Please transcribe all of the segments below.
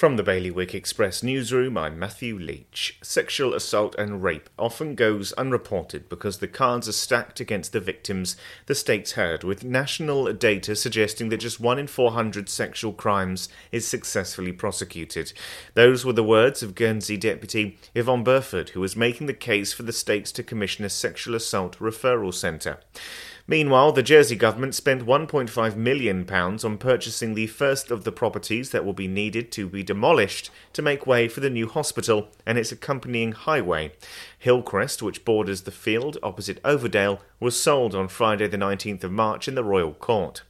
From the Bailiwick Express newsroom, I'm Matthew Leach. Sexual assault and rape often goes unreported because the cards are stacked against the victims, the states heard, with national data suggesting that just 1 in 400 sexual crimes is successfully prosecuted. Those were the words of Guernsey Deputy Yvonne Burford, who was making the case for the states to commission a sexual assault referral centre. Meanwhile, the Jersey government spent £1.5 million on purchasing the first of the properties that will be needed to be demolished to make way for the new hospital and its accompanying highway. Hillcrest, which borders the field opposite Overdale, was sold on Friday, the 19th of March, in the Royal Court.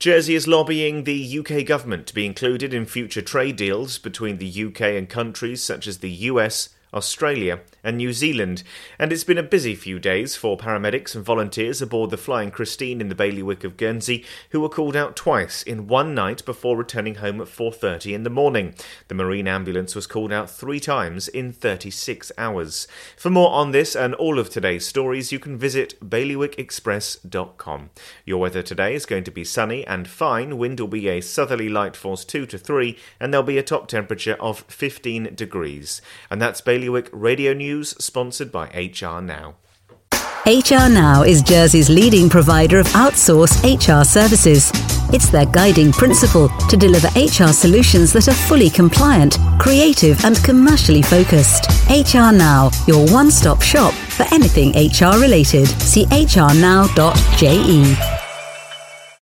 Jersey is lobbying the UK government to be included in future trade deals between the UK and countries such as the US, Australia, and New Zealand, and it's been a busy few days for paramedics and volunteers aboard the Flying Christine in the bailiwick of Guernsey, who were called out twice in one night before returning home at 4:30 in the morning. The marine ambulance was called out 3 times in 36 hours. For more on this and all of today's stories, you can visit bailiwickexpress.com. Your weather today is going to be sunny and fine. Wind will be a southerly light force 2 to 3, and there'll be a top temperature of 15 degrees. And that's Bailiwick Radio News News, sponsored by HR Now. HR Now is Jersey's leading provider of outsourced HR services. It's their guiding principle to deliver HR solutions that are fully compliant, creative, and commercially focused. HR Now, your one stop shop for anything HR related. See hrnow.je.